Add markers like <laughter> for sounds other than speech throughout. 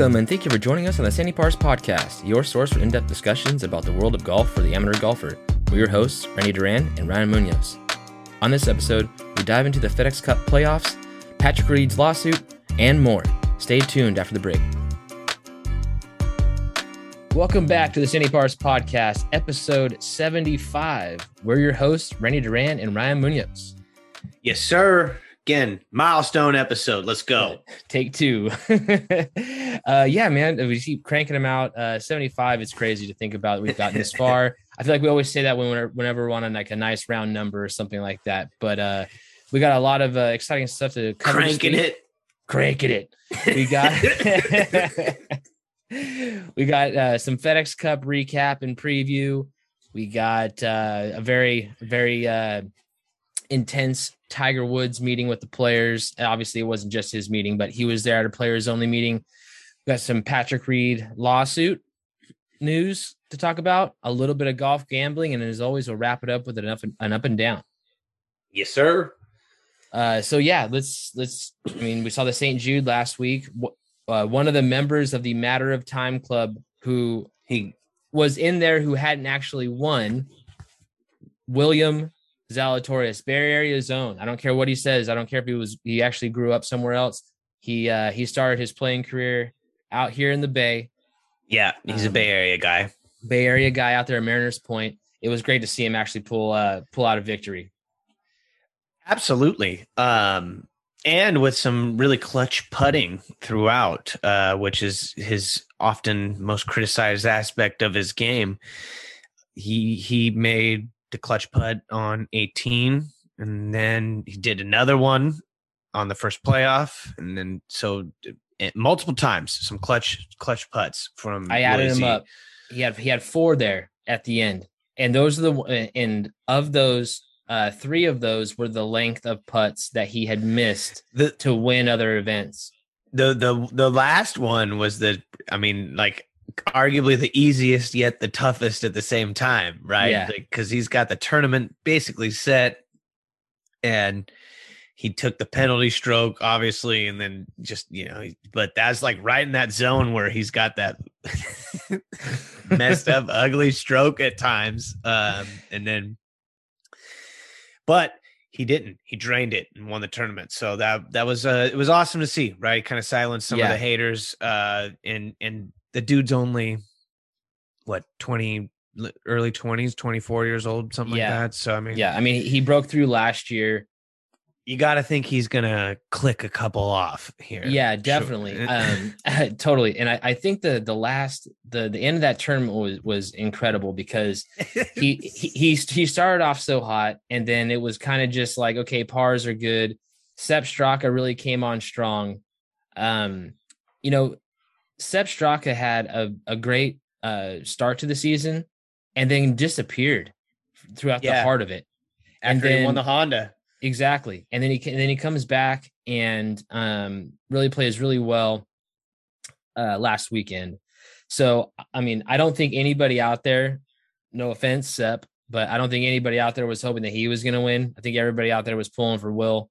Welcome and thank you for joining us on the Sandy Pars Podcast, your source for in depth discussions about the world of golf for the amateur golfer. We're your hosts, Randy Duran and Ryan Munoz. On this episode, we dive into the FedEx Cup playoffs, Patrick Reed's lawsuit, and more. Stay tuned after the break. Welcome back to the Sandy Pars Podcast, episode 75. We're your hosts, Randy Duran and Ryan Munoz. Yes, sir. Again, milestone episode. Let's go. <laughs> Take two. <laughs> uh, yeah, man. We keep cranking them out. Uh, 75. It's crazy to think about. We've gotten this far. <laughs> I feel like we always say that when we're, whenever we're on like a nice round number or something like that. But uh, we got a lot of uh, exciting stuff to cover. Cranking it. Cranking it. We got. we got uh, some FedEx Cup recap and preview. We got uh, a very, very uh, intense Tiger Woods meeting with the players. Obviously, it wasn't just his meeting, but he was there at a players only meeting. We got some Patrick Reed lawsuit news to talk about, a little bit of golf gambling, and as always, we'll wrap it up with an up and, an up and down. Yes, sir. Uh, so yeah, let's let's. I mean, we saw the St. Jude last week. Uh, one of the members of the Matter of Time Club who he was in there who hadn't actually won, William Zalatoris, Bay Area zone. I don't care what he says. I don't care if he was he actually grew up somewhere else. He uh he started his playing career out here in the Bay. Yeah, he's um, a Bay Area guy. Bay Area guy out there at Mariners Point. It was great to see him actually pull uh pull out a victory. Absolutely. Um and with some really clutch putting throughout, uh, which is his often most criticized aspect of his game. He he made the clutch putt on 18, and then he did another one on the first playoff, and then so eh, multiple times some clutch clutch putts from. I added him up. He had he had four there at the end, and those are the and of those. Uh, three of those were the length of putts that he had missed the, to win other events. The the the last one was the I mean like arguably the easiest yet the toughest at the same time, right? Because he's got the tournament basically set, and he took the penalty stroke, obviously, and then just you know, but that's like right in that zone where he's got that <laughs> messed up, ugly stroke at times, um, and then, but he didn't. He drained it and won the tournament. So that that was uh it was awesome to see, right? Kind of silenced some yeah. of the haters uh and and the dude's only what 20 early 20s 24 years old something yeah. like that. So i mean yeah i mean he broke through last year. You got to think he's gonna click a couple off here. Yeah definitely. Sure. um <laughs> <laughs> totally. And I, I think the the last the the end of that tournament was was incredible because he <laughs> he he, he started off so hot and then it was kind of just like okay pars are good. Sepp Straka really came on strong. Um you know Sepp Straka had a, a great uh, start to the season and then disappeared throughout yeah. the heart of it. After and then, he won the Honda. Exactly. And then he and then he comes back and um, really plays really well uh, last weekend. So I mean, I don't think anybody out there, no offense, Sepp, but I don't think anybody out there was hoping that he was going to win. I think everybody out there was pulling for Will.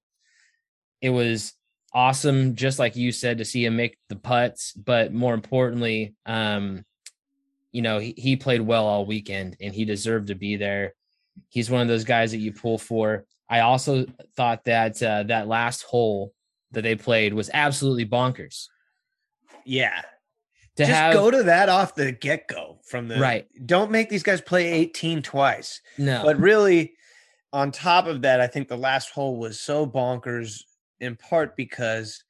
It was awesome, just like you said, to see him make the putts. But more importantly, um, you know, he, he played well all weekend and he deserved to be there. He's one of those guys that you pull for. I also thought that uh, that last hole that they played was absolutely bonkers. Yeah. To Just have, go to that off the get go from the right. Don't make these guys play 18 twice. No. But really, on top of that, I think the last hole was so bonkers in part because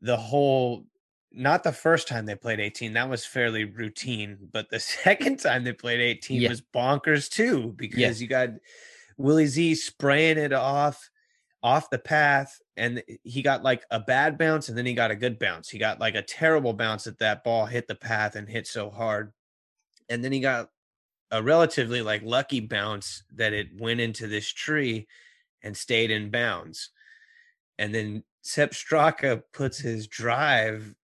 the whole not the first time they played 18 that was fairly routine but the <laughs> second time they played 18 yeah. was bonkers too because yeah. you got willie z spraying it off off the path and he got like a bad bounce and then he got a good bounce he got like a terrible bounce that that ball hit the path and hit so hard and then he got a relatively like lucky bounce that it went into this tree and stayed in bounds and then Sepp Straka puts his drive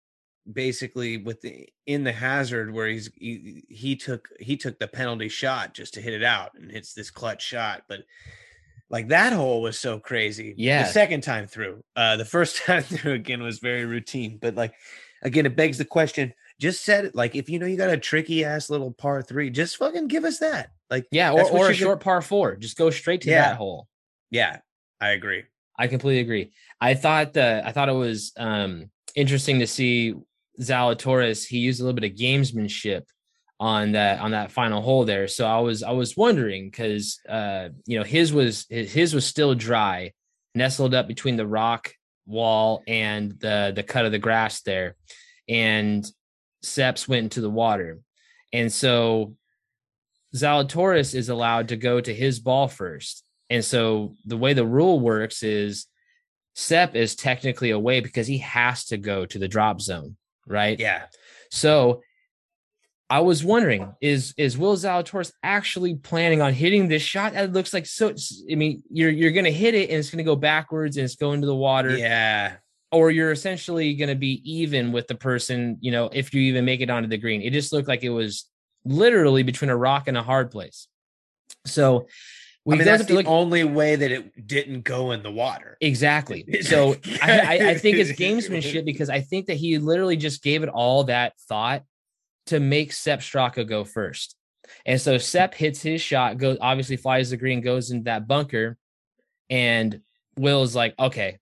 basically with the in the hazard where he's he, he took he took the penalty shot just to hit it out and hits this clutch shot but like that hole was so crazy yeah the second time through uh the first <laughs> time through again was very routine but like again, it begs the question. Just set it like if you know you got a tricky ass little par three, just fucking give us that. Like yeah, or, or a short par four. Just go straight to yeah. that hole. Yeah, I agree. I completely agree. I thought that I thought it was um interesting to see Zalatoris. He used a little bit of gamesmanship on that on that final hole there. So I was I was wondering because uh you know his was his was still dry, nestled up between the rock wall and the the cut of the grass there, and Sepp's went into the water, and so Zalatoris is allowed to go to his ball first. And so the way the rule works is Sepp is technically away because he has to go to the drop zone, right? Yeah. So I was wondering, is is Will Zalatoris actually planning on hitting this shot? It looks like so. I mean, you're you're gonna hit it and it's gonna go backwards and it's going to the water. Yeah. Or you're essentially gonna be even with the person, you know, if you even make it onto the green. It just looked like it was literally between a rock and a hard place. So we I mean, that's the look- only way that it didn't go in the water. Exactly. <laughs> So I, I, think it's <laughs> gamesmanship because I think that he literally just gave it all that thought to make Sepp Straka go first. And so Sepp hits his shot, goes obviously flies the green, goes into that bunker, and Will is like, okay,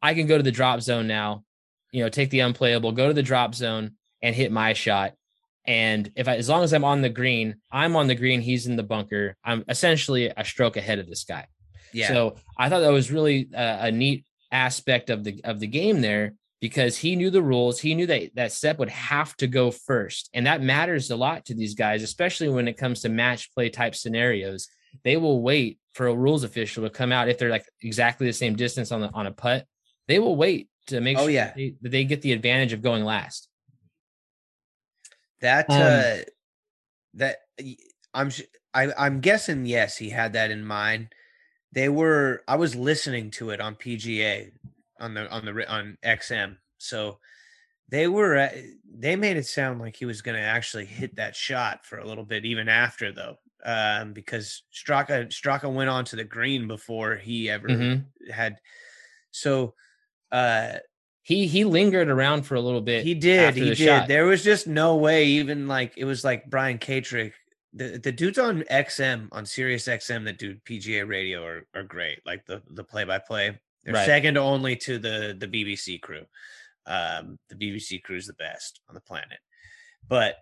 I can go to the drop zone now. You know, take the unplayable, go to the drop zone and hit my shot. And if I, as long as I'm on the green, I'm on the green, he's in the bunker. I'm essentially a stroke ahead of this guy. Yeah. So I thought that was really a, a neat aspect of the of the game there because he knew the rules. He knew that that Sepp would have to go first, and that matters a lot to these guys, especially when it comes to match play type scenarios. They will wait for a rules official to come out if they're like exactly the same distance on the on a putt. They will wait to make oh, sure yeah. that, they, that they get the advantage of going last. That um, uh, that I'm I, I'm guessing yes, he had that in mind. They were I was listening to it on PGA on the on the on XM. So they were they made it sound like he was going to actually hit that shot for a little bit even after though um, because Straka Straka went on to the green before he ever mm-hmm. had so uh he he lingered around for a little bit he did he did shot. there was just no way even like it was like Brian Katrek the, the dudes on XM on Sirius XM that do PGA radio are, are great like the the play by play they're right. second only to the the BBC crew. Um, the BBC crew is the best on the planet. But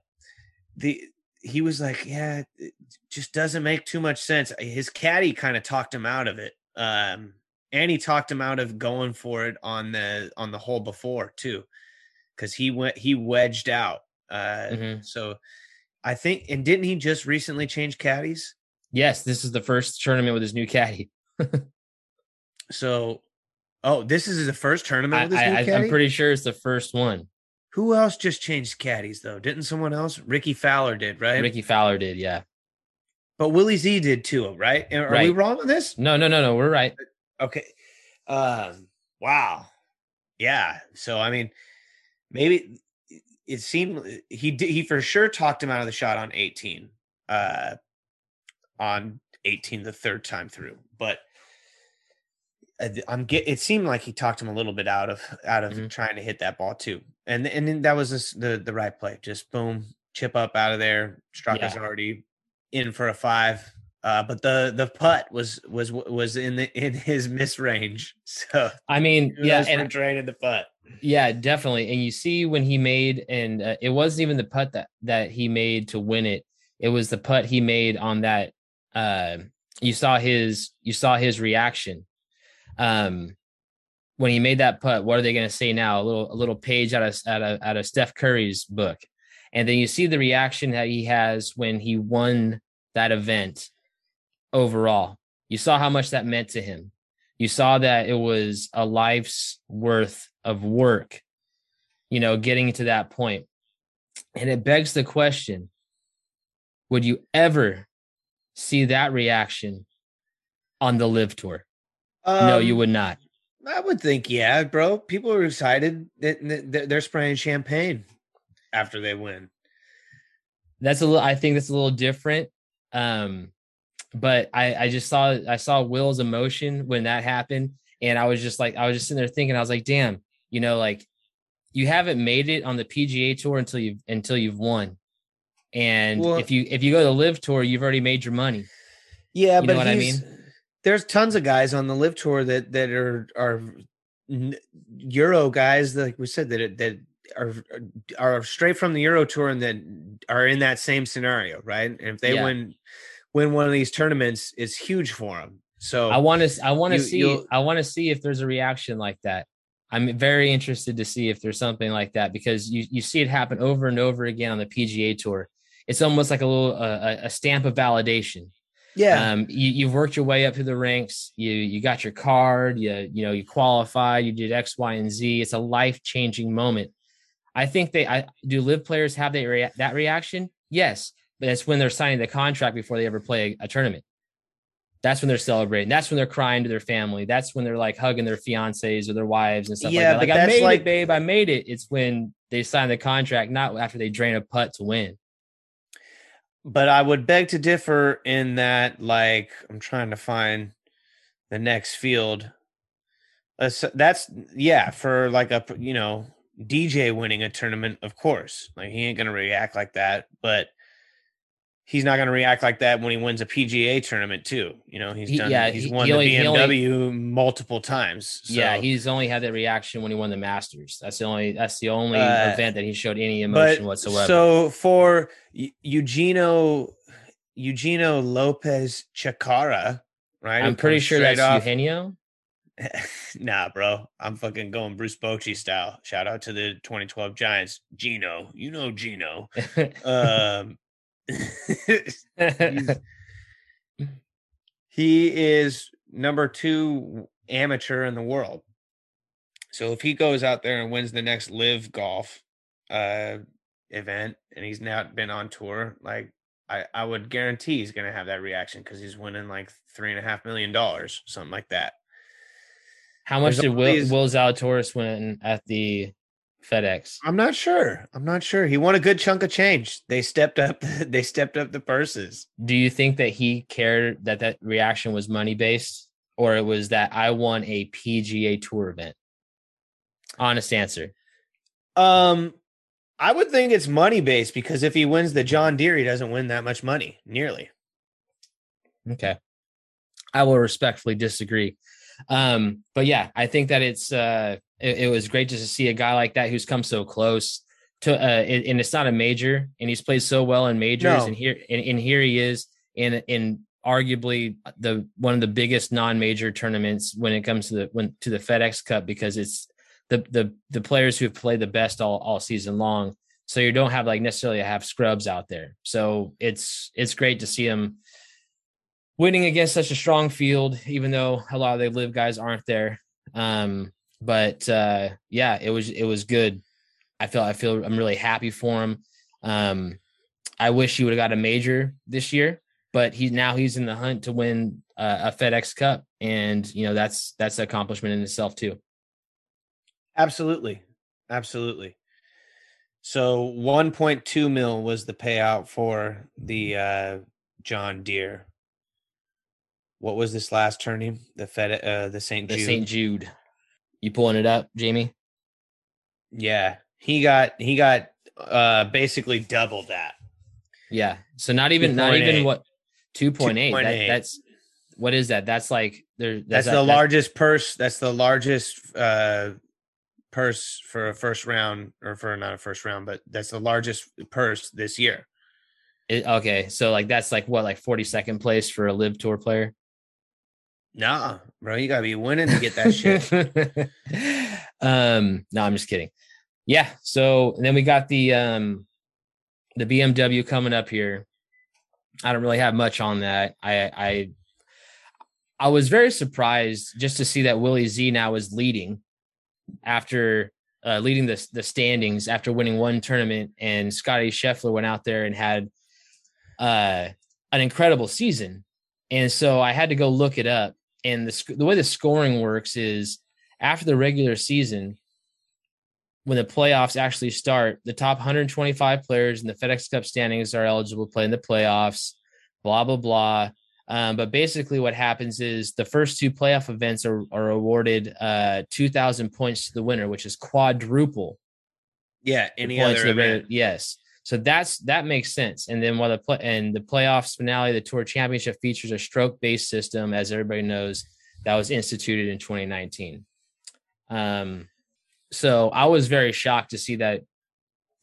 the he was like, yeah, it just doesn't make too much sense. His caddy kind of talked him out of it. Um, and he talked him out of going for it on the on the hole before too, because he went he wedged out. Uh, mm-hmm. So I think, and didn't he just recently change caddies? Yes, this is the first tournament with his new caddy. <laughs> so Oh, this is the first tournament. I, am pretty sure it's the first one. Who else just changed caddies though? Didn't someone else? rickie Fowler did, right? rickie Fowler did, yeah. But Willie Z did too, right? Are right. we wrong on this? No, no, no, no. We're right. Okay. Um. Wow. Yeah. So I mean, maybe it seemed he did, he for sure talked him out of the shot on 18. Uh, on 18 the third time through, but I'm get. It seemed like he talked him a little bit out of out of mm-hmm. trying to hit that ball too, and and that was the the right play. Just boom, chip up out of there. Straka's yeah. already in for a five, uh, but the the putt was was was in the in his miss range. <laughs> So I mean, yeah, and draining the putt. Yeah, definitely. And you see when he made, and uh, it wasn't even the putt that that he made to win it. It was the putt he made on that. Uh, you saw his you saw his reaction um, when he made that putt, what are they going to say now? A little a little page out of out of out of Steph Curry's book, and then you see the reaction that he has when he won that event overall. You saw how much that meant to him. You saw that it was a life's worth of work, you know, getting to that point. And it begs the question would you ever see that reaction on the LIV tour? Um, no, you um, would not. I would think, yeah, bro. People are excited that they're spraying champagne after they win. That's a little. I think that's a little different. Um, but I, I just saw I saw Will's emotion when that happened, and I was just like, I was just sitting there thinking, I was like, damn, you know, like you haven't made it on the PGA tour until you've until you've won. And Well- if you if you go to the LIV tour, you've already made your money. Yeah, You but know what I mean? There's tons of guys on the LIV tour that that are are Euro guys, like we said, that that are are straight from the Euro tour and that are in that same scenario, right? And if they Yeah. win win one of these tournaments, is huge for them. So I want to I want to see you'll- I want to see if there's a reaction like that. I'm very interested to see if there's something like that because you you see it happen over and over again on the PGA tour. It's almost like a little uh, a, a stamp of validation. yeah, Um, you, you've worked your way up through the ranks. You you got your card. You you know you qualified. You did X, Y, and Z. It's a life changing moment. I think they. I do. LIV players have that rea- that reaction? Yes, but it's when they're signing the contract before they ever play a, a tournament. That's when they're celebrating. That's when they're crying to their family. That's when they're like hugging their fiancés or their wives and stuff Yeah, like that. Like I that's made like- it, babe. I made it. It's when they sign the contract, not after they drain a putt to win. but I would beg to differ in that, like, I'm trying to find the next field. Uh, that's, that's yeah, for like a you know DJ winning a tournament, of course. Like he ain't gonna react like that, but he's not gonna react like that when he wins a PGA tournament too. You know, he's He- done. yeah, he's won he the only- he only- BMW multiple times. yeah, he's only had that reaction when he won the Masters. That's the only that's the only Uh, event that he showed any emotion whatsoever. so for Eugenio Eugenio Lopez Chacarra, right? I'm pretty sure that's off- Eugenio. <laughs> nah, bro. I'm fucking going Bruce Bochy style. Shout out to the 2012 Giants. Gino. You know Gino. <laughs> Um <laughs> he is number two amateur in the world. So if he goes out there and wins the next LIV golf uh event and he's not been on tour, like I, I would guarantee he's gonna have that reaction because he's winning like three and a half million dollars, something like that. How much There's did Will, these- Will Zalatoris win at the FedEx? I'm not sure. I'm not sure. He won a good chunk of change. They stepped up. <laughs> They stepped up the purses. Do you think that he cared that that reaction was money based, or it was that I won a PGA Tour event? Honest answer. Um, I would think it's money based because if he wins the John Deere, he doesn't win that much money nearly. Okay. I will respectfully disagree. Um, but yeah, I think that it's uh it, it was great just to see a guy like that who's come so close to uh and and it's not a major and he's played so well in majors No. and here and, and here he is in in arguably the one of the biggest non-major tournaments when it comes to the when to the FedEx Cup because it's the the the players who have played the best all all season long. So you don't have like necessarily have scrubs out there. So it's it's great to see him winning against such a strong field, even though a lot of the LIV guys aren't there. Um, but uh, yeah, it was it was good. I feel I feel I'm really happy for him. Um, I wish he would have got a major this year, but he now he's in the hunt to win uh, a FedEx Cup, and you know that's that's an accomplishment in itself too. Absolutely, absolutely. So 1.2 mil was the payout for the uh, John Deere. What was this last tourney? The Fed, uh, the St. The St. Jude, you pulling it up, Jamie? Yeah, he got he got uh basically double that. Yeah. So not even not 2.8. even what two point eight. That, that's what is that? That's like there. That's, that- the that- largest purse. That's the largest uh purse for a first round or for not a first round, but that's the largest purse this year. It, okay, so like that's like what, like forty second place for a LIV tour player. Nah, bro, you gotta be winning to get that shit. <laughs> um, no, I'm just kidding. Yeah. So then we got the um the BMW coming up here. I don't really have much on that. I I I was very surprised just to see that Willie Z now is leading after uh, leading the the standings after winning one tournament, and Scotty Scheffler went out there and had uh, an incredible season. And so I had to go look it up. And the sc- the way the scoring works is after the regular season, when the playoffs actually start, the top 125 players in the FedEx Cup standings are eligible to play in the playoffs. Blah blah blah. Um, but basically, what happens is the first two playoff events are, are awarded uh, 2,000 points to the winner, which is quadruple Yeah, any other event. regular- yes. So that's that makes sense. And then while the play and the playoffs finale, the tour championship features a stroke based system, as everybody knows, that was instituted in 2019. Um, so I was very shocked to see that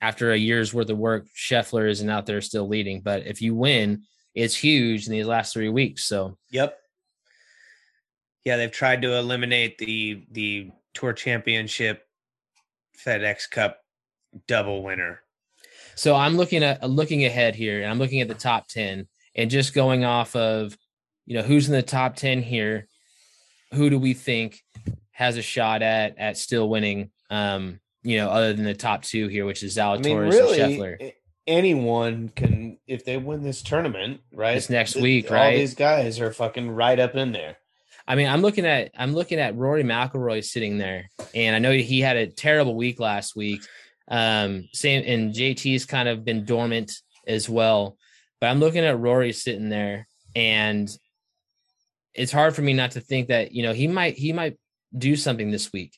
after a year's worth of work, Scheffler isn't out there still leading. But if you win, it's huge in these last three weeks. So Yep. Yeah, they've tried to eliminate the the Tour Championship FedEx Cup double winner. So I'm looking at looking ahead here, and I'm looking at the top ten, and just going off of, you know, who's in the top ten here. Who do we think has a shot at at still winning? Um, you know, other than the top two here, which is Zalatoris I mean, and really, Scheffler. anyone can if they win this tournament, right? It's next week, All right? All these guys are fucking right up in there. I mean, I'm looking at I'm looking at Rory McIlroy sitting there, and I know he had a terrible week last week. Um, same and JT's kind of been dormant as well, but I'm looking at Rory sitting there, and it's hard for me not to think that you know he might he might do something this week.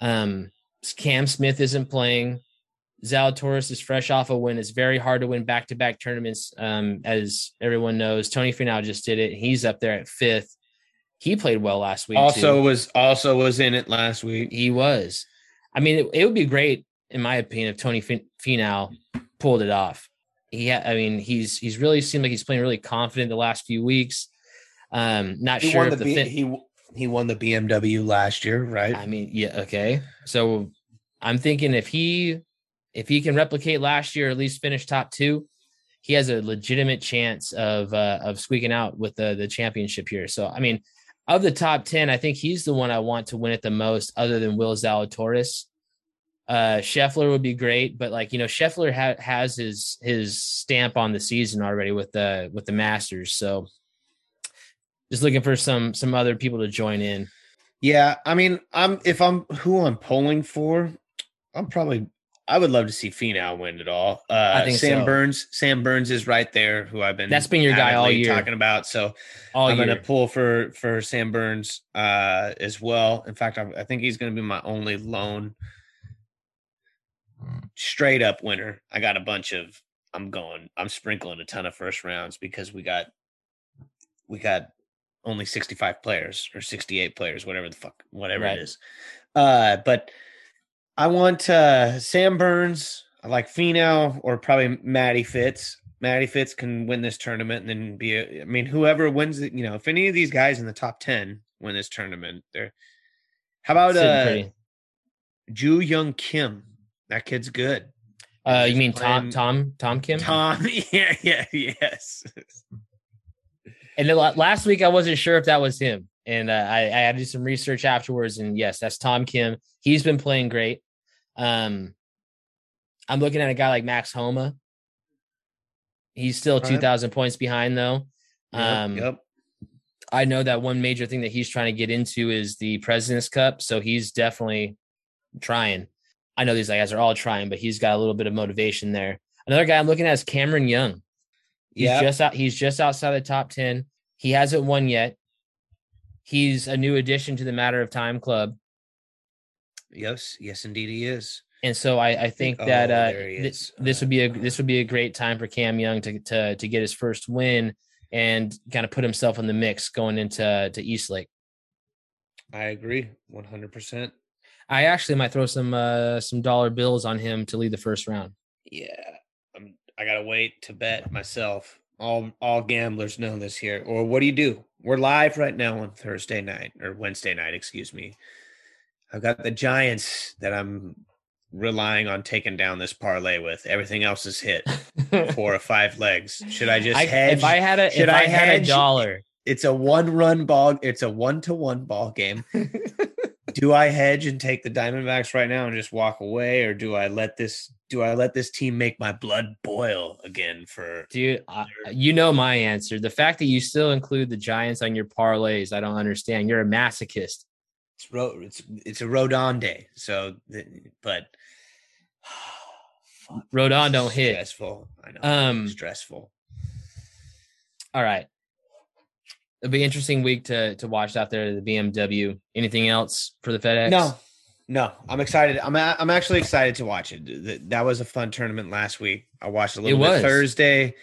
Um, Cam Smith isn't playing. Zalatoris is fresh off a win. It's very hard to win back to back tournaments, um, as everyone knows. Tony Finau just did it. He's up there at fifth. He played well last week. Also too. was also was in it last week. he was. I mean, it, it would be great, in my opinion, if Tony Fin- Finau pulled it off. He, I mean, he's he's really seemed like he's playing really confident the last few weeks. Um, not He sure if the, the fin- he he won the BMW last year, right? I mean, yeah, okay. So I'm thinking if he if he can replicate last year, at least finish top two, he has a legitimate chance of uh, of squeaking out with the the championship here. So I mean, of the top ten, I think he's the one I want to win it the most, other than Will Zalatoris. Uh, Scheffler would be great, but like you know, Scheffler ha- has his his stamp on the season already with the with the Masters. So just looking for some some other people to join in. Yeah, I mean, I'm if I'm who I'm polling for, I'm probably I would love to see Finau win it all. Uh, I think Sam so. Burns, Sam Burns is right there, who I've been That's been your guy all year. talking about. So All I'm year. going to pull for for Sam Burns uh, as well. In fact, I, I think he's going to be my only lone straight up winner. I got a bunch of. I'm going. I'm sprinkling a ton of first rounds because we got we got only 65 players or 68 players, whatever the fuck, whatever Right. it is. Uh, but I want uh, Sam Burns. I like Finau or probably Matty Fitz. Matty Fitz can win this tournament and then be. A, I mean, whoever wins it, you know, if any of these guys in the top ten win this tournament, they're. How about uh. Ju Young Kim? That kid's good. Uh, you mean Tom Tom Tom Kim? Tom, <laughs> yeah, yeah, yes. And then last week I wasn't sure if that was him, and uh, I, I had to do some research afterwards, and yes, that's Tom Kim. He's been playing great. Um, I'm looking at a guy like Max Homa. He's still Right. 2,000 points behind though. Yep, Um, yep. I know that one major thing that he's trying to get into is the President's Cup, so he's definitely trying. I know these guys are all trying, but he's got a little bit of motivation there. Another guy I'm looking at is Cameron Young. He's Yeah. just out. He's just outside the top ten. He hasn't won yet. He's a new addition to the Matter of Time Club, Yes, yes, indeed, he is. and so I, I think Oh, that uh, there he thi- is. this would be a this would be a great time for Cam Young to to to get his first win and kind of put himself in the mix going into to Eastlake. I agree, one hundred percent. I actually might throw some uh some dollar bills on him to lead the first round. Yeah, I'm, I gotta wait to bet myself. All all gamblers know this here. Or what do you do? We're live right now on Thursday night or Wednesday night, excuse me. I've got the Giants that I'm relying on taking down this parlay with. Everything else is hit. <laughs> Four or five legs. Should I just I, hedge? if I had a Should if I, I had a dollar, it's a one run ball. It's a one to one ball game. <laughs> do I hedge and take the Diamondbacks right now and just walk away, or do I let this? Do I let this team make my blood boil again for? dude, uh, you know my answer. The fact that you still include the Giants on your parlays, I don't understand. You're a masochist. It's ro- it's it's a Rodon day. So, but <sighs> fuck, Rodon don't hit. Stressful. I know. Um, stressful. All right. It'll be an interesting week to to watch out there at the BMW. Anything else for the FedEx? No, No, I'm excited. I'm a, I'm actually excited to watch it. That, that was a fun tournament last week. I watched a little It bit was. Thursday.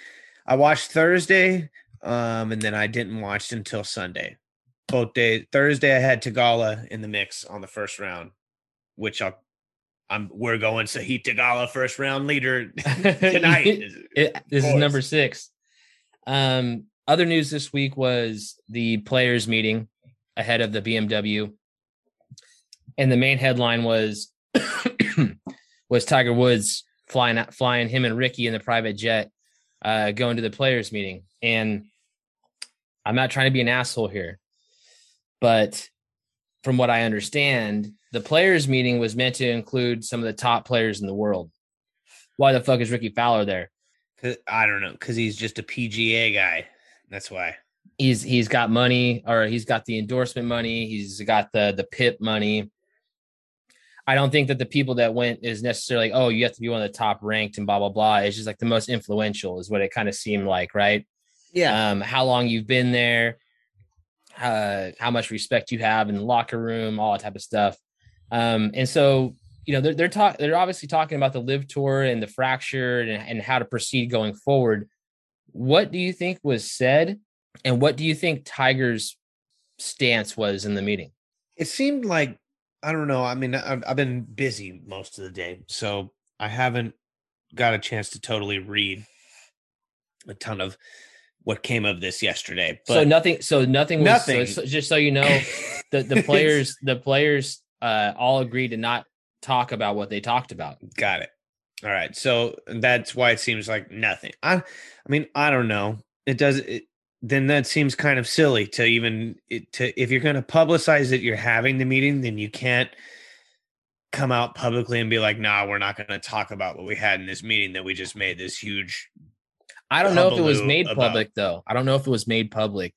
I watched Thursday, um, and then I didn't watch until Sunday. Both days. Thursday, I had Theegala in the mix on the first round, which I'll. I'm. We're going Sahith Theegala first round leader <laughs> tonight. It, this is number six. Um, other news this week was the players meeting ahead of the BMW, and the main headline was <coughs> was Tiger Woods flying flying him and Rickie in the private jet, uh, going to the players meeting. And I'm not trying to be an asshole here, but from what I understand, the players meeting was meant to include some of the top players in the world. Why the fuck is Rickie Fowler there? I don't know because he's just a PGA guy. That's why. he's he's got money or he's got the endorsement money. He's got the the PIP money. I don't think that the people that went is necessarily oh you have to be one of the top ranked and blah blah blah. It's just like the most influential is what it kind of seemed like right? Yeah. um how long you've been there uh how much respect you have in the locker room all that type of stuff. Um and so you know they're they're talking they're obviously talking about the LIV tour and the fracture and, and how to proceed going forward what do you think was said and what do you think tiger's stance was in the meeting it seemed like I don't know. I mean, I've, I've been busy most of the day, so I haven't got a chance to totally read a ton of what came of this yesterday. But so nothing so nothing was Nothing. So just so you know <laughs> the the players the players uh all agreed to not talk about what they talked about got it. All right, so that's why it seems like nothing. I, I mean, I don't know. It does. It, then that seems kind of silly to even it, to if you're going to publicize that you're having the meeting, then you can't come out publicly and be like, "Nah, we're not going to talk about what we had in this meeting that we just made this huge." I don't know if it was made about- public though. I don't know if it was made public.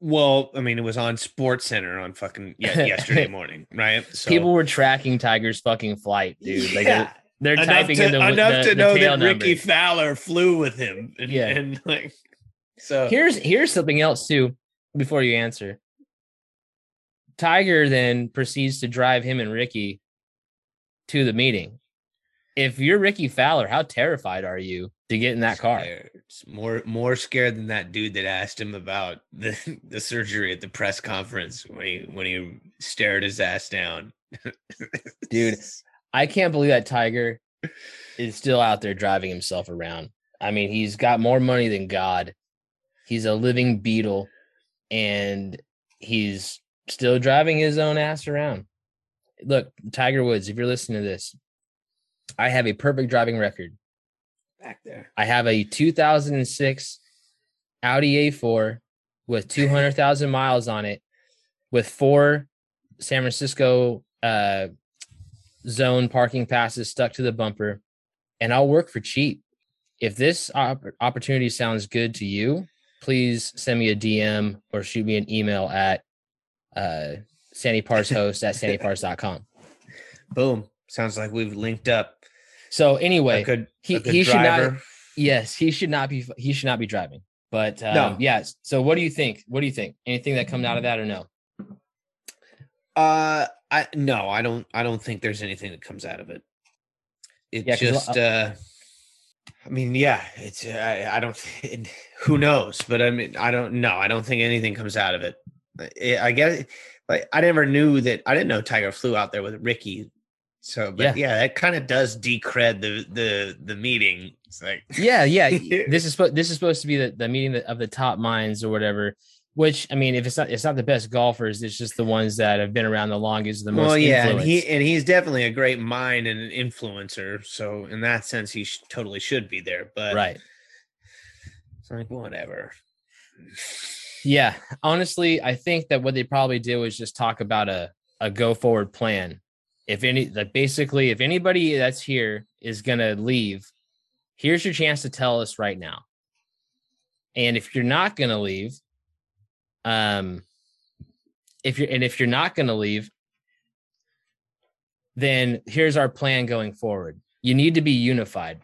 Well, I mean, it was on Sports Center on fucking ye- <laughs> yesterday morning, right? So People were tracking Tiger's fucking flight, dude. Like <laughs> yeah, they're, they're enough typing to, in the enough the, to the know tail that Rickie number. Fowler flew with him. And, Yeah. and like so. Here's here's something else too. Before you answer, Tiger then proceeds to drive him and Rickie to the meeting. If you're Rickie Fowler, how terrified are you to get in that car? Scared. More more scared than that dude that asked him about <laughs> the, the surgery at the press conference when he when he stared his ass down. <laughs> Dude, I can't believe that Tiger is still out there driving himself around. I mean, he's got more money than God. He's a living beetle and he's still driving his own ass around. Look, Tiger Woods, if you're listening to this, I have a perfect driving record. back there. I have a 2006 Audi A4 with 200,000 miles on it with four San Francisco uh, zone parking passes stuck to the bumper, and I'll work for cheap. If this op- opportunity sounds good to you, please send me a DM or shoot me an email at uh, sandyparshost at sandypars.com. <laughs> Boom. Sounds like we've linked up. So anyway, good, he, he should not. Yes, he should not be. He should not be driving. But um, No. yes. So, what do you think? What do you think? Anything that comes out of that, or no? Uh, I no, I don't. I don't think there's anything that comes out of it. It Yeah, just. uh I mean, yeah, it's. I, I don't. <laughs> It, who knows? But I mean, I don't know. I don't think anything comes out of it. I, I guess. Like, I never knew that. I didn't know Tiger flew out there with Rickie. So, but yeah, that kind of does decred the the the meeting. It's like, Yeah, yeah. <laughs> this is this is supposed to be the, the meeting of the top minds or whatever. Which I mean, if it's not it's not the best golfers, it's just the ones that have been around the longest, the most. well, yeah, and he and he's definitely a great mind and an influencer. So, in that sense, he sh- totally should be there. But right. It's like whatever. Yeah, honestly, I think that what they probably do is just talk about a a go forward plan. If any, like basically, if anybody that's here is gonna leave, here's your chance to tell us right now. And if you're not gonna leave, um, if you're and if you're not gonna leave, then here's our plan going forward. You need to be unified.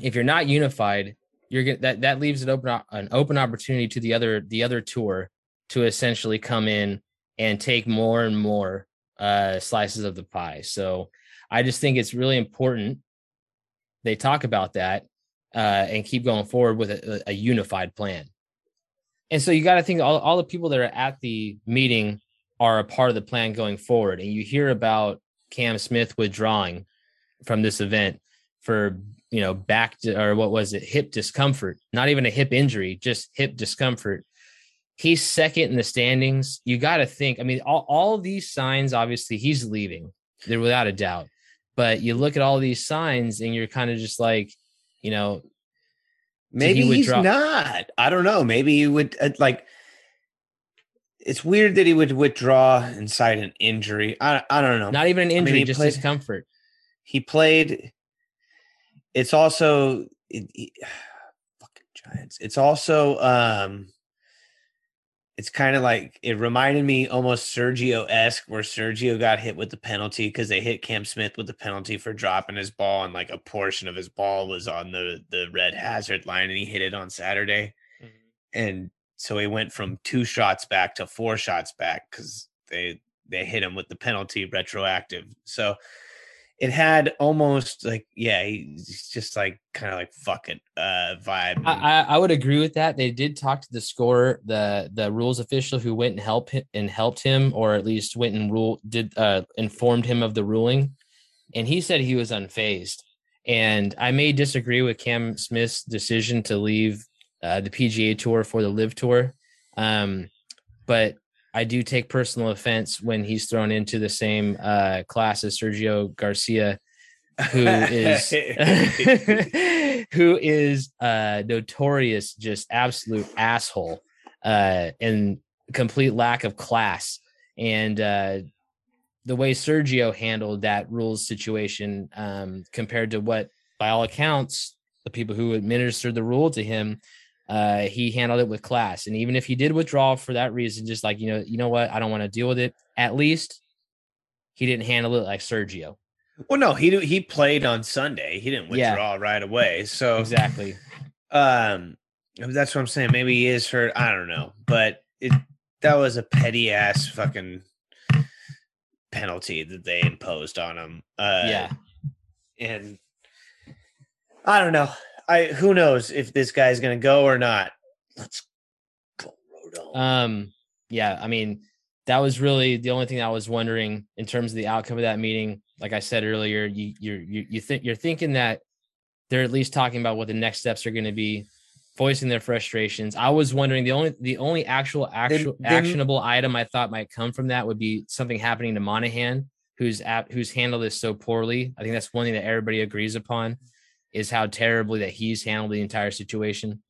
If you're not unified, you're gonna that that leaves an open an open opportunity to the other the other tour to essentially come in and take more and more uh, slices of the pie. So I just think it's really important they talk about that uh, and keep going forward with a, a unified plan. And so you got to think all, all the people that are at the meeting are a part of the plan going forward. And you hear about Cam Smith withdrawing from this event for you know back to, or what was it? Hip discomfort. Not even a hip injury just hip discomfort. He's second in the standings. You got to think i mean all, all these signs obviously he's leaving there without a doubt. But you look at all these signs and you're kind of just like you know maybe he he's not. I don't know. Maybe he would uh, like it's weird that he would withdraw inside an injury. I, I don't know. Not even an injury I mean, just played, discomfort he played it's also it, it, <sighs> fucking Giants. It's also um it's kind of like it reminded me almost Sergio esque, where Sergio got hit with the penalty because they hit Cam Smith with the penalty for dropping his ball, and like a portion of his ball was on the the red hazard line, and he hit it on Saturday, mm-hmm. and so he went from two shots back to four shots back because they they hit him with the penalty retroactive. So it had almost like yeah he's just like kind of like fuck it uh vibe I, I would agree with that. They did talk to the scorer the the rules official who went and helped him and helped him or at least went and rule did uh informed him of the ruling and he said he was unfazed. And i may disagree with cam smith's decision to leave uh, the pga tour for the LIV tour um but I do take personal offense when he's thrown into the same uh, class as Sergio Garcia, who is <laughs> <laughs> who is a notorious, just absolute asshole uh, and complete lack of class. And uh, the way Sergio handled that rules situation um, compared to what, by all accounts, the people who administered the rule to him uh, he handled it with class. And even if he did withdraw for that reason, just like, you know, you know what, I don't want to deal with it. At least he didn't handle it like Sergio. Well, no, he he played on Sunday. He didn't withdraw yeah. right away. So exactly. Um, that's what I'm saying. Maybe he is hurt. I don't know, but it that was a petty ass fucking penalty that they imposed on him. Uh, yeah, and I don't know. I who knows if this guy's going to go or not. Let's go, Rodon. Um, yeah, I mean, that was really the only thing I was wondering in terms of the outcome of that meeting. Like I said earlier, you you're you, you think you're thinking that they're at least talking about what the next steps are going to be, voicing their frustrations. I was wondering the only the only actual actual then, then, actionable item I thought might come from that would be something happening to Monahan, who's at who's handled this so poorly. I think that's one thing that everybody agrees upon is how terribly that he's handled the entire situation.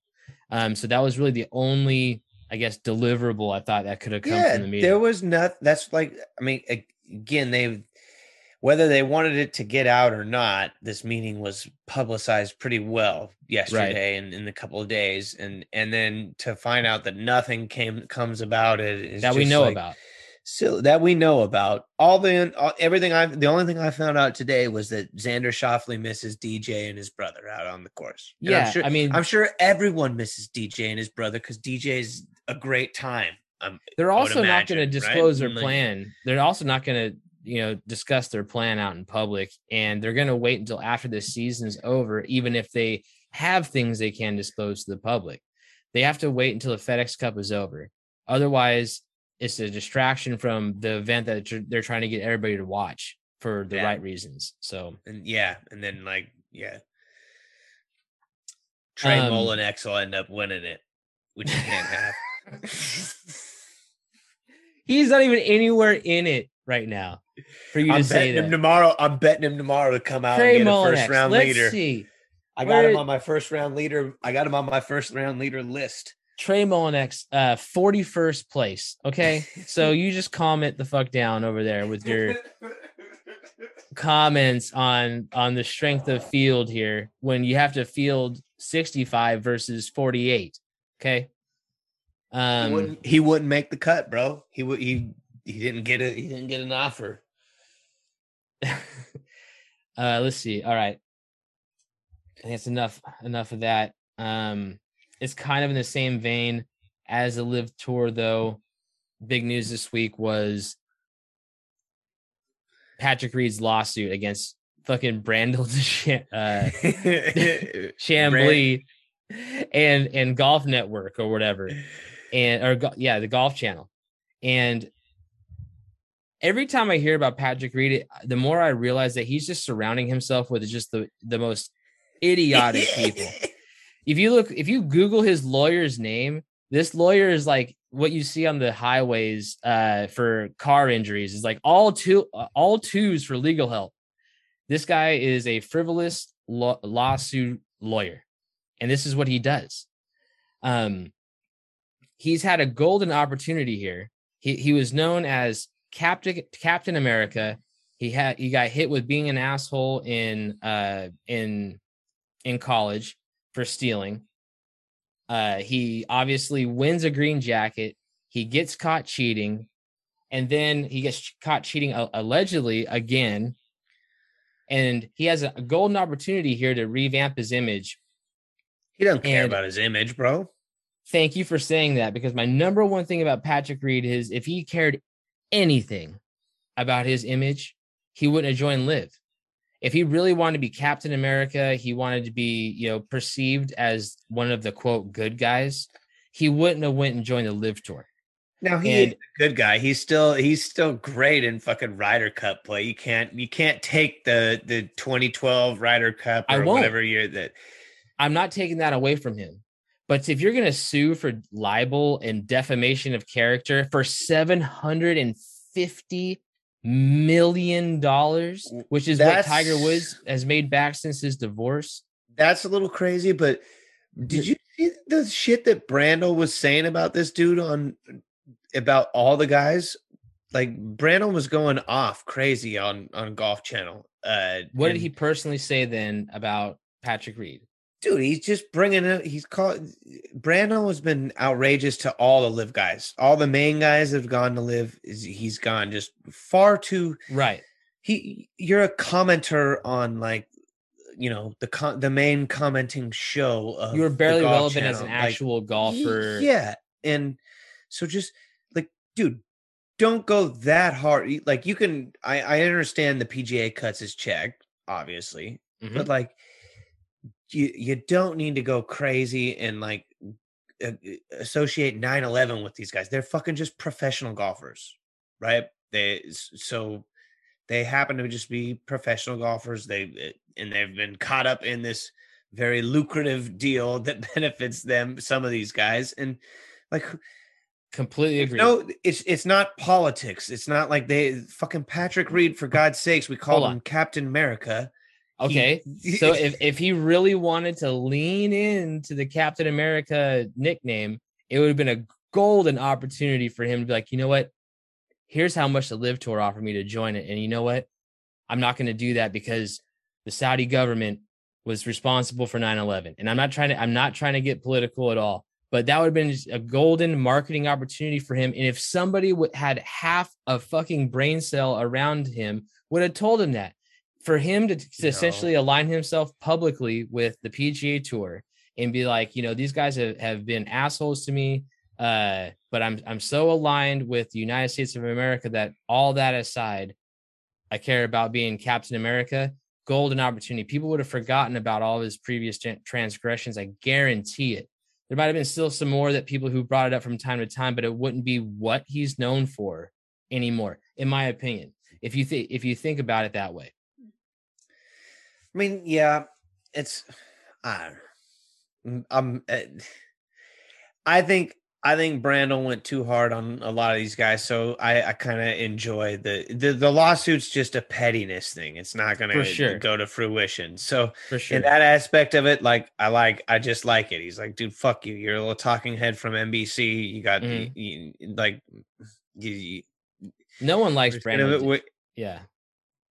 Um, so that was really the only, I guess, deliverable I thought that could have come yeah, from the meeting. There was not. That's like, I mean, again, they whether they wanted it to get out or not, this meeting was publicized pretty well yesterday right. and in a couple of days, and and then to find out that nothing came comes about it that we know like, about so that we know about. All the all, everything I the only thing I found out today was that Xander Schauffele misses DJ and his brother out on the course. And yeah, sure, I mean, I'm sure everyone misses DJ and his brother because DJ's a great time. Um, they're also not going to disclose right? their plan. They're also not going to you know discuss their plan out in public, and they're going to wait until after the season's over, even if they have things they can disclose to the public. They have to wait until the FedEx Cup is over. Otherwise, it's a distraction from the event that they're trying to get everybody to watch for the yeah. right reasons. So and yeah, and then like yeah, Trey um, Mullinax will end up winning it, which you can't have. <laughs> He's not even anywhere in it right now. For you I'm to say him tomorrow. I'm betting him tomorrow to come out Trey and get a first round Let's leader. See. I got Where, him on my first round leader. I got him on my first round leader list. Trey Mullinax, uh, 41st place. Okay. <laughs> So you just comment the fuck down over there with your comments on on the strength of field here when you have to field 65 versus 48. Okay. Um he wouldn't, he wouldn't make the cut, bro. He would he he didn't get it, he didn't get an offer. <laughs> uh let's see. All right. I think it's enough enough of that. Um it's kind of in the same vein as the LIV tour, though. Big news this week was Patrick Reed's lawsuit against fucking Brandel <laughs> uh, <laughs> Chamblee and and Golf Network or whatever, and or yeah, the Golf Channel, and every time I hear about Patrick Reed, the more I realize that he's just surrounding himself with just the the most idiotic <laughs> people. If you look, if you Google his lawyer's name, this lawyer is like what you see on the highways uh, for car injuries is like all two all twos for legal help. This guy is a frivolous law- lawsuit lawyer, and this is what he does. Um, he's had a golden opportunity here. He he was known as Captain Captain America. He had he got hit with being an asshole in uh in in college for stealing. Uh, he obviously wins a green jacket. He gets caught cheating, and then he gets caught cheating uh, allegedly again. And he has a golden opportunity here to revamp his image. He doesn't care and about his image, bro. Thank you for saying that because my number one thing about Patrick Reed is if he cared anything about his image, he wouldn't have joined LIV if he really wanted to be Captain America, he wanted to be, you know, perceived as one of the quote good guys, he wouldn't have went and joined the LIV tour. Now he and, a good guy. He's still he's still great in fucking Ryder Cup play. You can't you can't take the the 2012 Ryder Cup or whatever year that I'm not taking that away from him. But if you're going to sue for libel and defamation of character for 750 million dollars, which is that's, what Tiger Woods has made back since his divorce. That's a little crazy, but did you see the shit that Brandel was saying about this dude on about all the guys? Like Brandel was going off crazy on on Golf Channel. Uh, what did he personally say then about Patrick Reed? Dude, he's just bringing it. He's called Brandel has been outrageous to all the LIV guys. All the main guys that have gone to LIV. is he's gone just far too right. He, you're a commenter on like, you know, the con- the main commenting show. you were barely relevant channel. as an actual like, golfer. Yeah, and so just like, dude, don't go that hard. Like, you can. I I understand the PGA cuts his check, obviously, mm-hmm. but like you you don't need to go crazy and like associate 9-11 with these guys. They're fucking just professional golfers right? They so they happen to just be professional golfers. They eh, and they've been caught up in this very lucrative deal that <laughs> benefits them some of these guys and like completely agree. no it's it's not politics. It's not like they fucking patrick reed for god's sakes we call him captain america Okay. He, so <laughs> if, if he really wanted to lean into the Captain America nickname, it would have been a golden opportunity for him to be like, you know what? Here's how much the LIV tour offered me to join it. And you know what? I'm not going to do that because the Saudi government was responsible for 9-11. And I'm not trying to, I'm not trying to get political at all, but that would have been a golden marketing opportunity for him. And if somebody would, had half a fucking brain cell around him, would have told him that for him to, to essentially align himself publicly with the PGA Tour and be like, you know, these guys have, have been assholes to me, uh, but I'm I'm so aligned with the United States of America that all that aside, I care about being Captain America. Golden opportunity. People would have forgotten about all of his previous transgressions. I guarantee it. There might have been still some more that people who brought it up from time to time, but it wouldn't be what he's known for anymore, in my opinion. If you think if you think about it that way. I mean, yeah, it's I don't um I think I think Brandel went too hard on a lot of these guys, so I, I kind of enjoy the, the the lawsuit's just a pettiness thing. It's not going to sure. go to fruition. So for sure, in that aspect of it, like I like, I just like it. He's like, dude, fuck you. You're a little talking head from NBC. You got mm-hmm. you, you, like, you, no one likes Brandel. Yeah.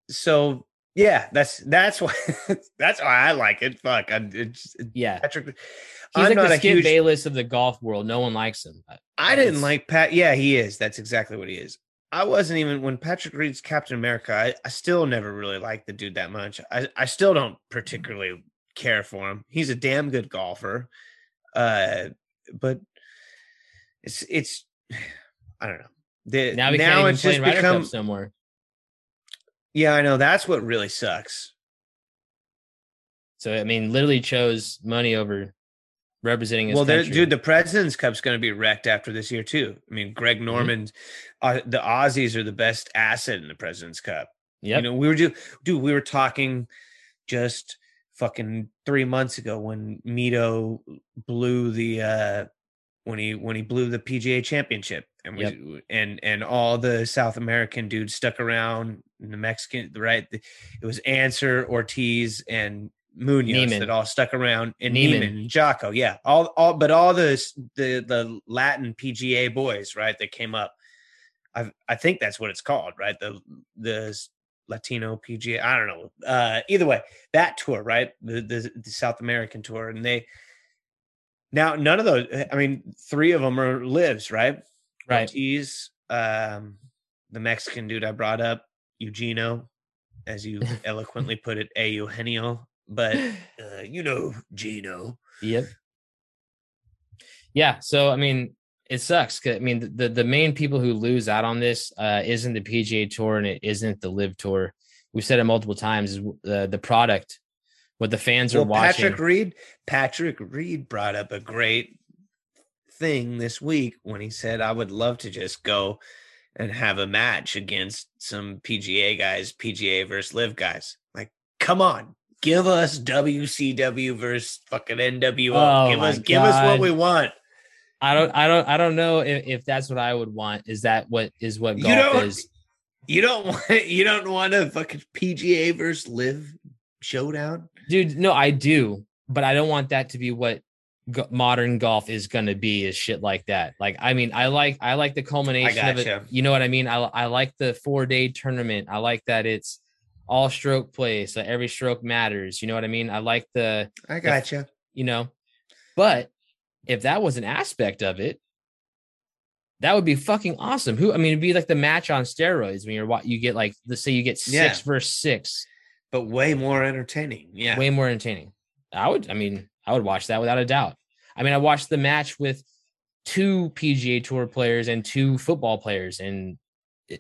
So yeah, that's that's why <laughs> that's why I like it. Fuck, I, it's, yeah. Patrick, he's I'm like not the Skip huge, Bayless of the golf world. No one likes him. I didn't like Pat. Yeah, he is. That's exactly what he is. I wasn't even when Patrick Reed's Captain America. I, I still never really liked the dude that much. I, I still don't particularly care for him. He's a damn good golfer, uh, but it's it's <sighs> I don't know. The, now, now it's just become somewhere Yeah, I know. That's what really sucks. So I mean, literally chose money over representing his well, dude, the President's Cup's going to be wrecked after this year too. I mean, Greg Mm-hmm. Norman, uh, the Aussies are the best asset in the President's Cup. Yep. You know, we were just, dude, we were talking just fucking three months ago when Mito blew the uh when he when he blew the PGA championship and we Yep. and and all the South American dudes stuck around the Mexican right? It was Ancer Ortiz and Munoz Niemann. that all stuck around and Niemann. Niemann and Jocko yeah. All all but all the the the Latin PGA boys right that came up. I I think that's what it's called right? The the Latino PGA I don't know. Uh either way that tour right? The the, the South American tour and they now none of those I mean three of them are LIVs right? Right. Ortiz, um, the Mexican dude I brought up, Eugenio, as you <laughs> eloquently put it, a Eugenio, but <laughs> uh, you know Gino. Yep. Yeah. So I mean, it sucks. I mean, the, the the main people who lose out on this uh, isn't the PGA Tour and it isn't the LIV Tour. We've said it multiple times. Is the the product, what the fans are watching. Patrick Reed, Patrick Reed brought up a great thing this week when he said, "I would love to just go and have a match against some PGA guys, PGA versus LIV guys." Like, come on. Give us WCW versus fucking NWO. Oh give us, give us what we want. I don't, I don't, I don't know if, if that's what I would want. Is that what is what You don't- is? You don't <laughs> want you don't want a fucking PGA versus LIV showdown. dude no i do but i don't want that to be what go- modern golf is going to be is shit like that like i mean i like i like the culmination of it you know what i mean i, I like the four day tournament i like that it's all stroke play so every stroke matters you know what i mean i like the I gotcha. you know but if that was an aspect of it that would be fucking awesome who i mean it'd be like the match on steroids when you're what you get like let's say you get six Yeah. versus six But way more entertaining. Yeah. way more entertaining. I would, I mean, I would watch that without a doubt. I mean, I watched the match with two PGA Tour players and two football players, and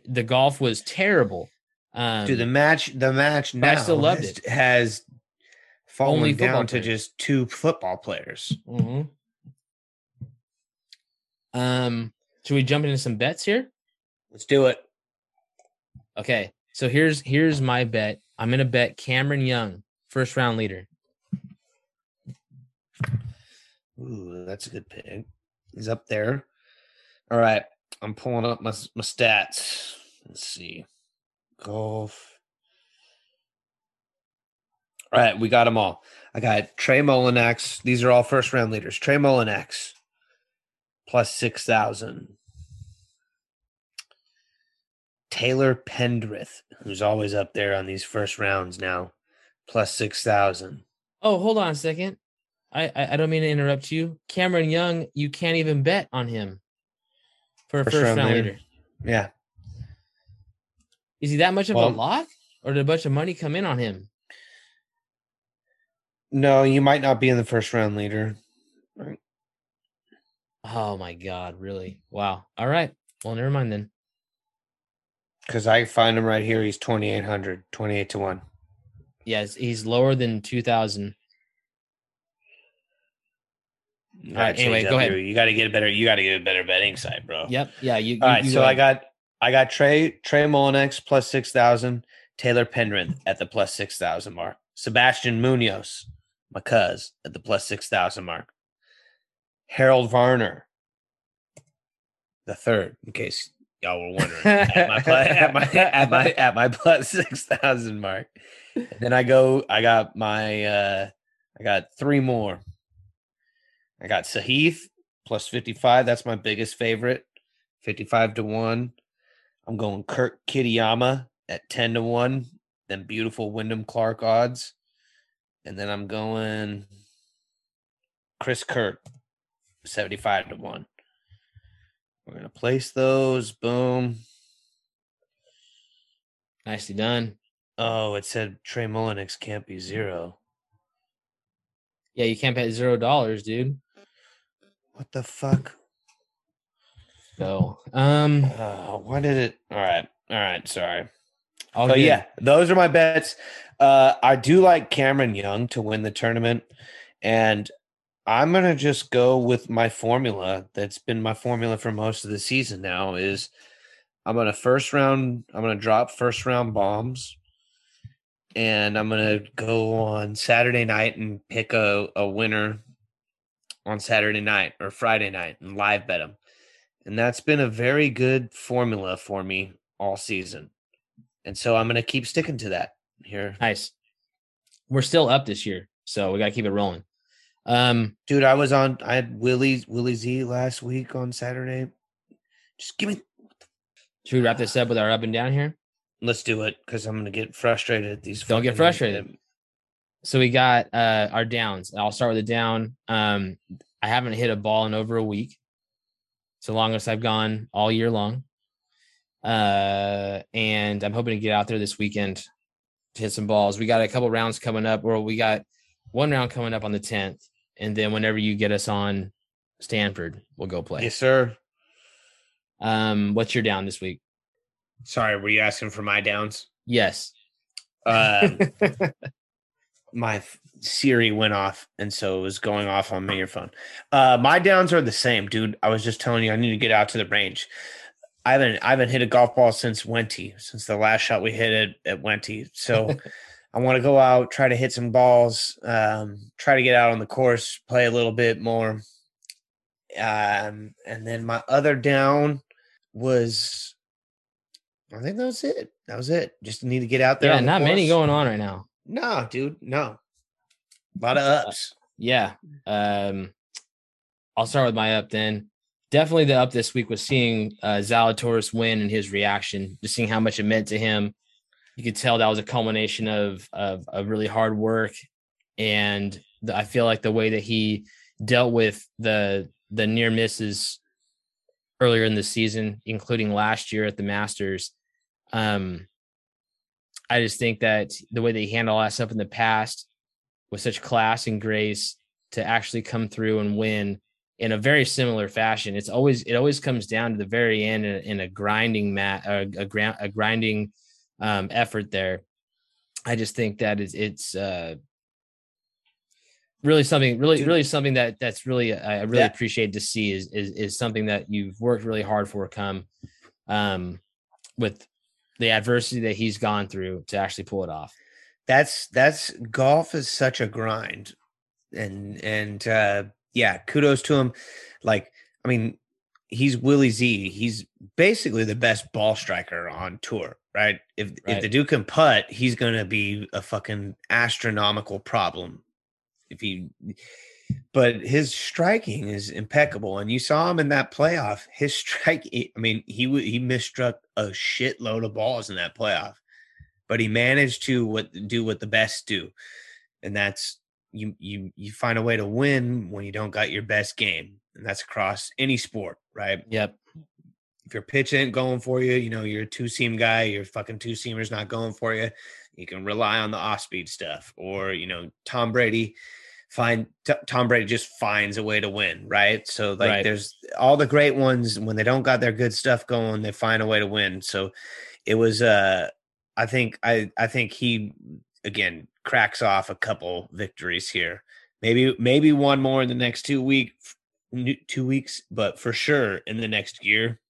the golf was terrible. Um, Dude, the match the match but I now still loved has, has fallen Only down to players. just two football players. mhm. Um, should we jump into some bets here? Let's do it. Okay, so here's here's my bet. I'm gonna bet Cameron Young, first round leader. Ooh, that's a good pick. He's up there. All right. I'm pulling up my my stats. Let's see. Golf. All right, we got them all. I got Trey Mullinax. These are all first round leaders. Trey Mullinax plus 6,000. Taylor Pendrith, who's always up there on these first rounds now, plus 6,000. Oh, hold on a second. I, I don't mean to interrupt you. Cameron Young, you can't even bet on him for a first, round, leader. Yeah. Is he that much of well, a lock or did a bunch of money come in on him? No, you might not be in the first round leader. Right. Oh my god, really? Wow. All right. Well, never mind then. Cuz I find him right here, he's 2800, 28 to 1. Yes, he's lower than 2000 right, anyway, go ahead. You got to get a better. You got to get a better betting site, bro. Yep. Yeah. You. All you- right, you so go I got I got Trey Trey Mullinax plus six thousand. Taylor Pendrith at the plus six thousand mark. Sebastian Munoz, my cuz, at the plus six thousand mark. Harold Varner, the third, in case y'all were wondering, at my at my at my <laughs> at my plus six thousand mark. And then I go, I got my uh I got three more. I got Sahith plus 55. That's my biggest favorite. 55 to 1. I'm going Kurt Kitayama at 10 to 1. Then beautiful Wyndham Clark odds. And then I'm going Chris Kirk 75 to 1. We're going to place those. Boom. Nicely done. Oh, it said Trey Mullinax can't be zero. Yeah, you can't bet zero dollars, dude. What the fuck? So, um, Oh, why did it? All right. All right. Sorry. But good. yeah, those are my bets. Uh, I do like Cameron Young to win the tournament, and I'm gonna just go with my formula. That's been my formula for most of the season. Now is I'm gonna first round. I'm gonna drop first round bombs, and I'm gonna go on Saturday night and pick a a winner on Saturday night or Friday night and live bet them. And that's been a very good formula for me all season. And so I'm going to keep sticking to that here. Nice. We're still up this year, so we got to keep it rolling. Um, Dude, I was on I had Willie Willie Z last week on Saturday. Just give me should we wrap this up with our up and down here? let's do it cuz I'm going to get frustrated at these Don't get frustrated. So we got uh our downs. I'll start with the down. Um, I haven't hit a ball in over a week. It's the longest I've gone all year long. Uh, and I'm hoping to get out there this weekend to hit some balls. We got a couple rounds coming up, or we got one round coming up on the 10th, and then whenever you get us on Stanford, we'll go play. Yes, sir. Um, what's your down this week? Sorry, were you asking for my downs? Yes. Uh, <laughs> my Siri went off, and so it was going off on my earphone. Uh, my downs are the same, dude. I was just telling you, I need to get out to the range. I haven't, I haven't hit a golf ball since Wenty, since the last shot we hit at, at Wenty. So <laughs> I want to go out, try to hit some balls, um, try to get out on the course, play a little bit more. Um, and then my other down was, I think that was it. That was it. Just need to get out there. yeah, the not many going on right now. No, dude, no. A lot of ups. Yeah. Um, I'll start with my up then. Definitely the up this week was seeing uh, Zalatoris win and his reaction, just seeing how much it meant to him. You could tell that was a culmination of of, of really hard work, and the, I feel like the way that he dealt with the the near misses earlier in the season, including last year at the Masters. Um, I just think that the way that he handled all that stuff in the past with such class and grace to actually come through and win in a very similar fashion. It's always it always comes down to the very end in, a- in a grinding mat a, a, a grinding um, effort there. I just think that is it's uh, really something really really something that that's really I really appreciate to see is, is is something that you've worked really hard for come um, with the adversity that he's gone through to actually pull it off. That's that's golf is such a grind. And and uh yeah, kudos to him. Like, I mean, he's Willie Z. He's basically the best ball striker on tour, right? If if the dude can putt, he's gonna be a fucking astronomical problem. If he but his striking is impeccable, and you saw him in that playoff. His <laughs> strike, I mean, he he misstruck a shitload of balls in that playoff, but he managed to what do what the best do, and that's you you you find a way to win when you don't got your best game, and that's across any sport, right? Yep. If your pitch ain't going for you, you know you're a two seam guy. Your fucking two seamer's not going for you. You can rely on the off speed stuff, or you know Tom Brady find T- Tom Brady just finds a way to win, right? So like Right. there's all the great ones when they don't got their good stuff going, they find a way to win. So it was uh I think I I think he again cracks off a couple victories here. Maybe maybe one more in the next two week two weeks, but for sure in the next year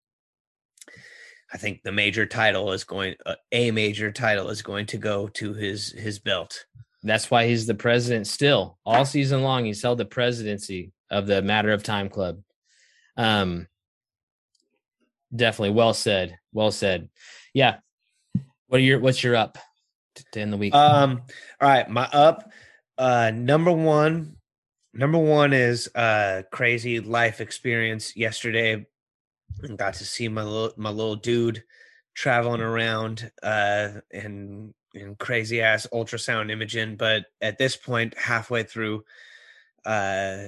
I think the major title is going uh, a major title is going to go to his his belt. That's why he's the president still. All season long, he's held the presidency of the Matter of Time Club. Um, definitely well said. Well said. Yeah. What are your what's your up to, end the week? Um, all right, my up. Uh, number one, number one is uh crazy life experience yesterday. Got to see my little my little dude traveling around uh and in crazy ass ultrasound imaging. But at this point, halfway through uh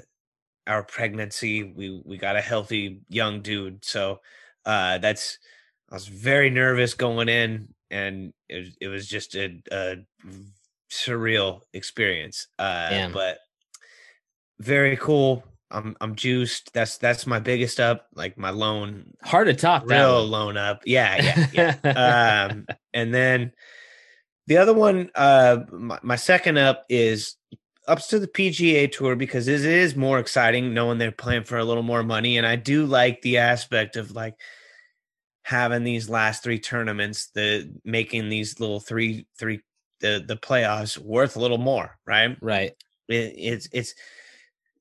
our pregnancy, we we got a healthy young dude. So uh that's I was very nervous going in, and it was, it was just a, a surreal experience. Uh, Damn. but very cool. I'm I'm juiced. That's that's my biggest up, like my loan, Hard to top that. real one. loan up. Yeah, yeah, yeah. <laughs> um, and then the other one, uh, my, my second up is ups to the PGA Tour because it is more exciting knowing they're playing for a little more money, and I do like the aspect of like having these last three tournaments, the making these little three three the the playoffs worth a little more, right? right. It, it's it's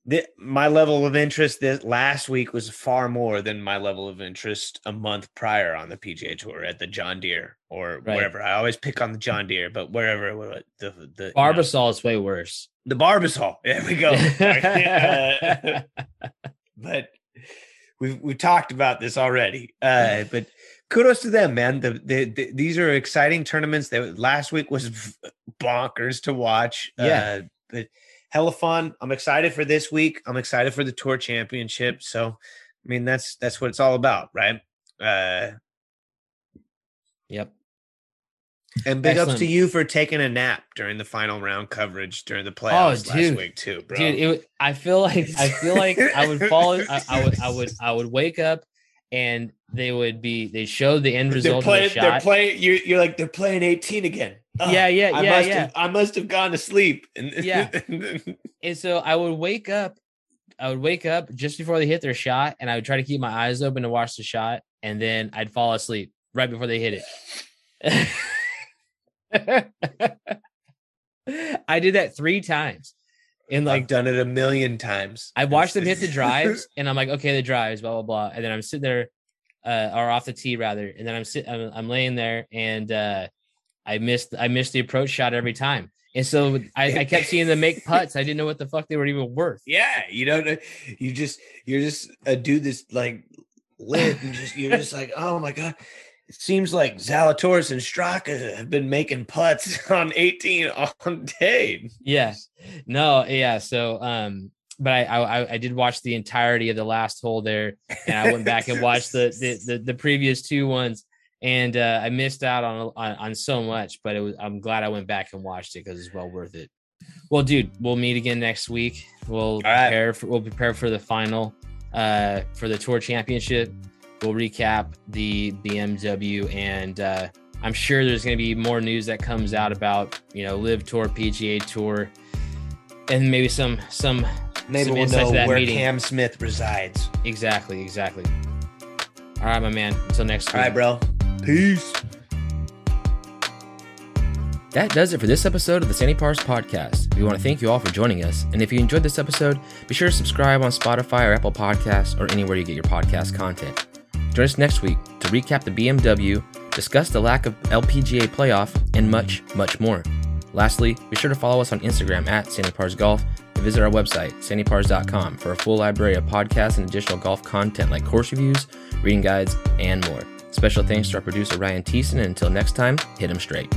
the, my level of interest this last week was far more than my level of interest a month prior on the PGA Tour at the John Deere or Right. wherever. I always pick on the John Deere, but wherever was, the the you know, Barbasol is way worse. the Barbasol. There we go. <laughs> Uh, <laughs> but we've we talked about this already. Uh, but kudos to them, man. The, the, the these are exciting tournaments. That last week was bonkers to watch. Yeah. Uh, but hella fun. I'm excited for this week. I'm excited for the tour championship. So, I mean, that's that's what it's all about, right? Uh, Yep. and big ups to you for taking a nap during the final round coverage during the playoffs last Oh, dude. week too, bro. Dude, it, I feel like I feel like I would fall. I, I would I would I would wake up and they would be they showed the end result. they're playing. the They're playing. You're, you're like they're playing 18 again. Ugh, Yeah, yeah, I yeah, must yeah. Have, I must have gone to sleep. <laughs> And Yeah. And so I would wake up, I would wake up just before they hit their shot, and I would try to keep my eyes open to watch the shot, and then I'd fall asleep right before they hit it. <laughs> I did that three times. And like like done it a million times. I watched them hit the drives, <laughs> and I'm like, okay, the drives, blah blah blah. And then I'm sitting there, uh, or off the tee rather, and then I'm sitting, I'm, I'm laying there, and uh, I missed, I missed the approach shot every time, and so I, I kept seeing them make putts. I didn't know what the fuck they were even worth. yeah, you don't. know- You just you're just a dude that's like lit and just you're just like oh my god. It seems like Zalatoris and Straka have been making putts <laughs> on 18 on day. Yeah, no, yeah. So, um, but I, I, I did watch the entirety of the last hole there, and I went back and watched the the the, the previous two ones, and uh, I missed out on, on on so much. But it was I'm glad I went back and watched it because it's well worth it. Well, dude, we'll meet again next week. We'll prepare for we'll prepare for the final, uh, for the tour championship. We'll recap the BMW, and uh, I'm sure there's going to be more news that comes out about you know LIV Tour, PGA Tour, and maybe some some Maybe some we'll know where meeting. Cam Smith resides. exactly exactly. All right, my man. Until next week. All right, bro. Peace. That does it for this episode of the Sandy Pars Podcast. We want to thank you all for joining us. And if you enjoyed this episode, be sure to subscribe on Spotify or Apple Podcasts or anywhere you get your podcast content. Join us next week to recap the BMW, discuss the lack of LPGA playoff, and much, much more. Lastly, be sure to follow us on Instagram at Sandy Pars Golf and visit our website, sandypars.com, for a full library of podcasts and additional golf content like course reviews, reading guides, and more. Special thanks to our producer Ryan Thiessen, and until next time, hit him straight.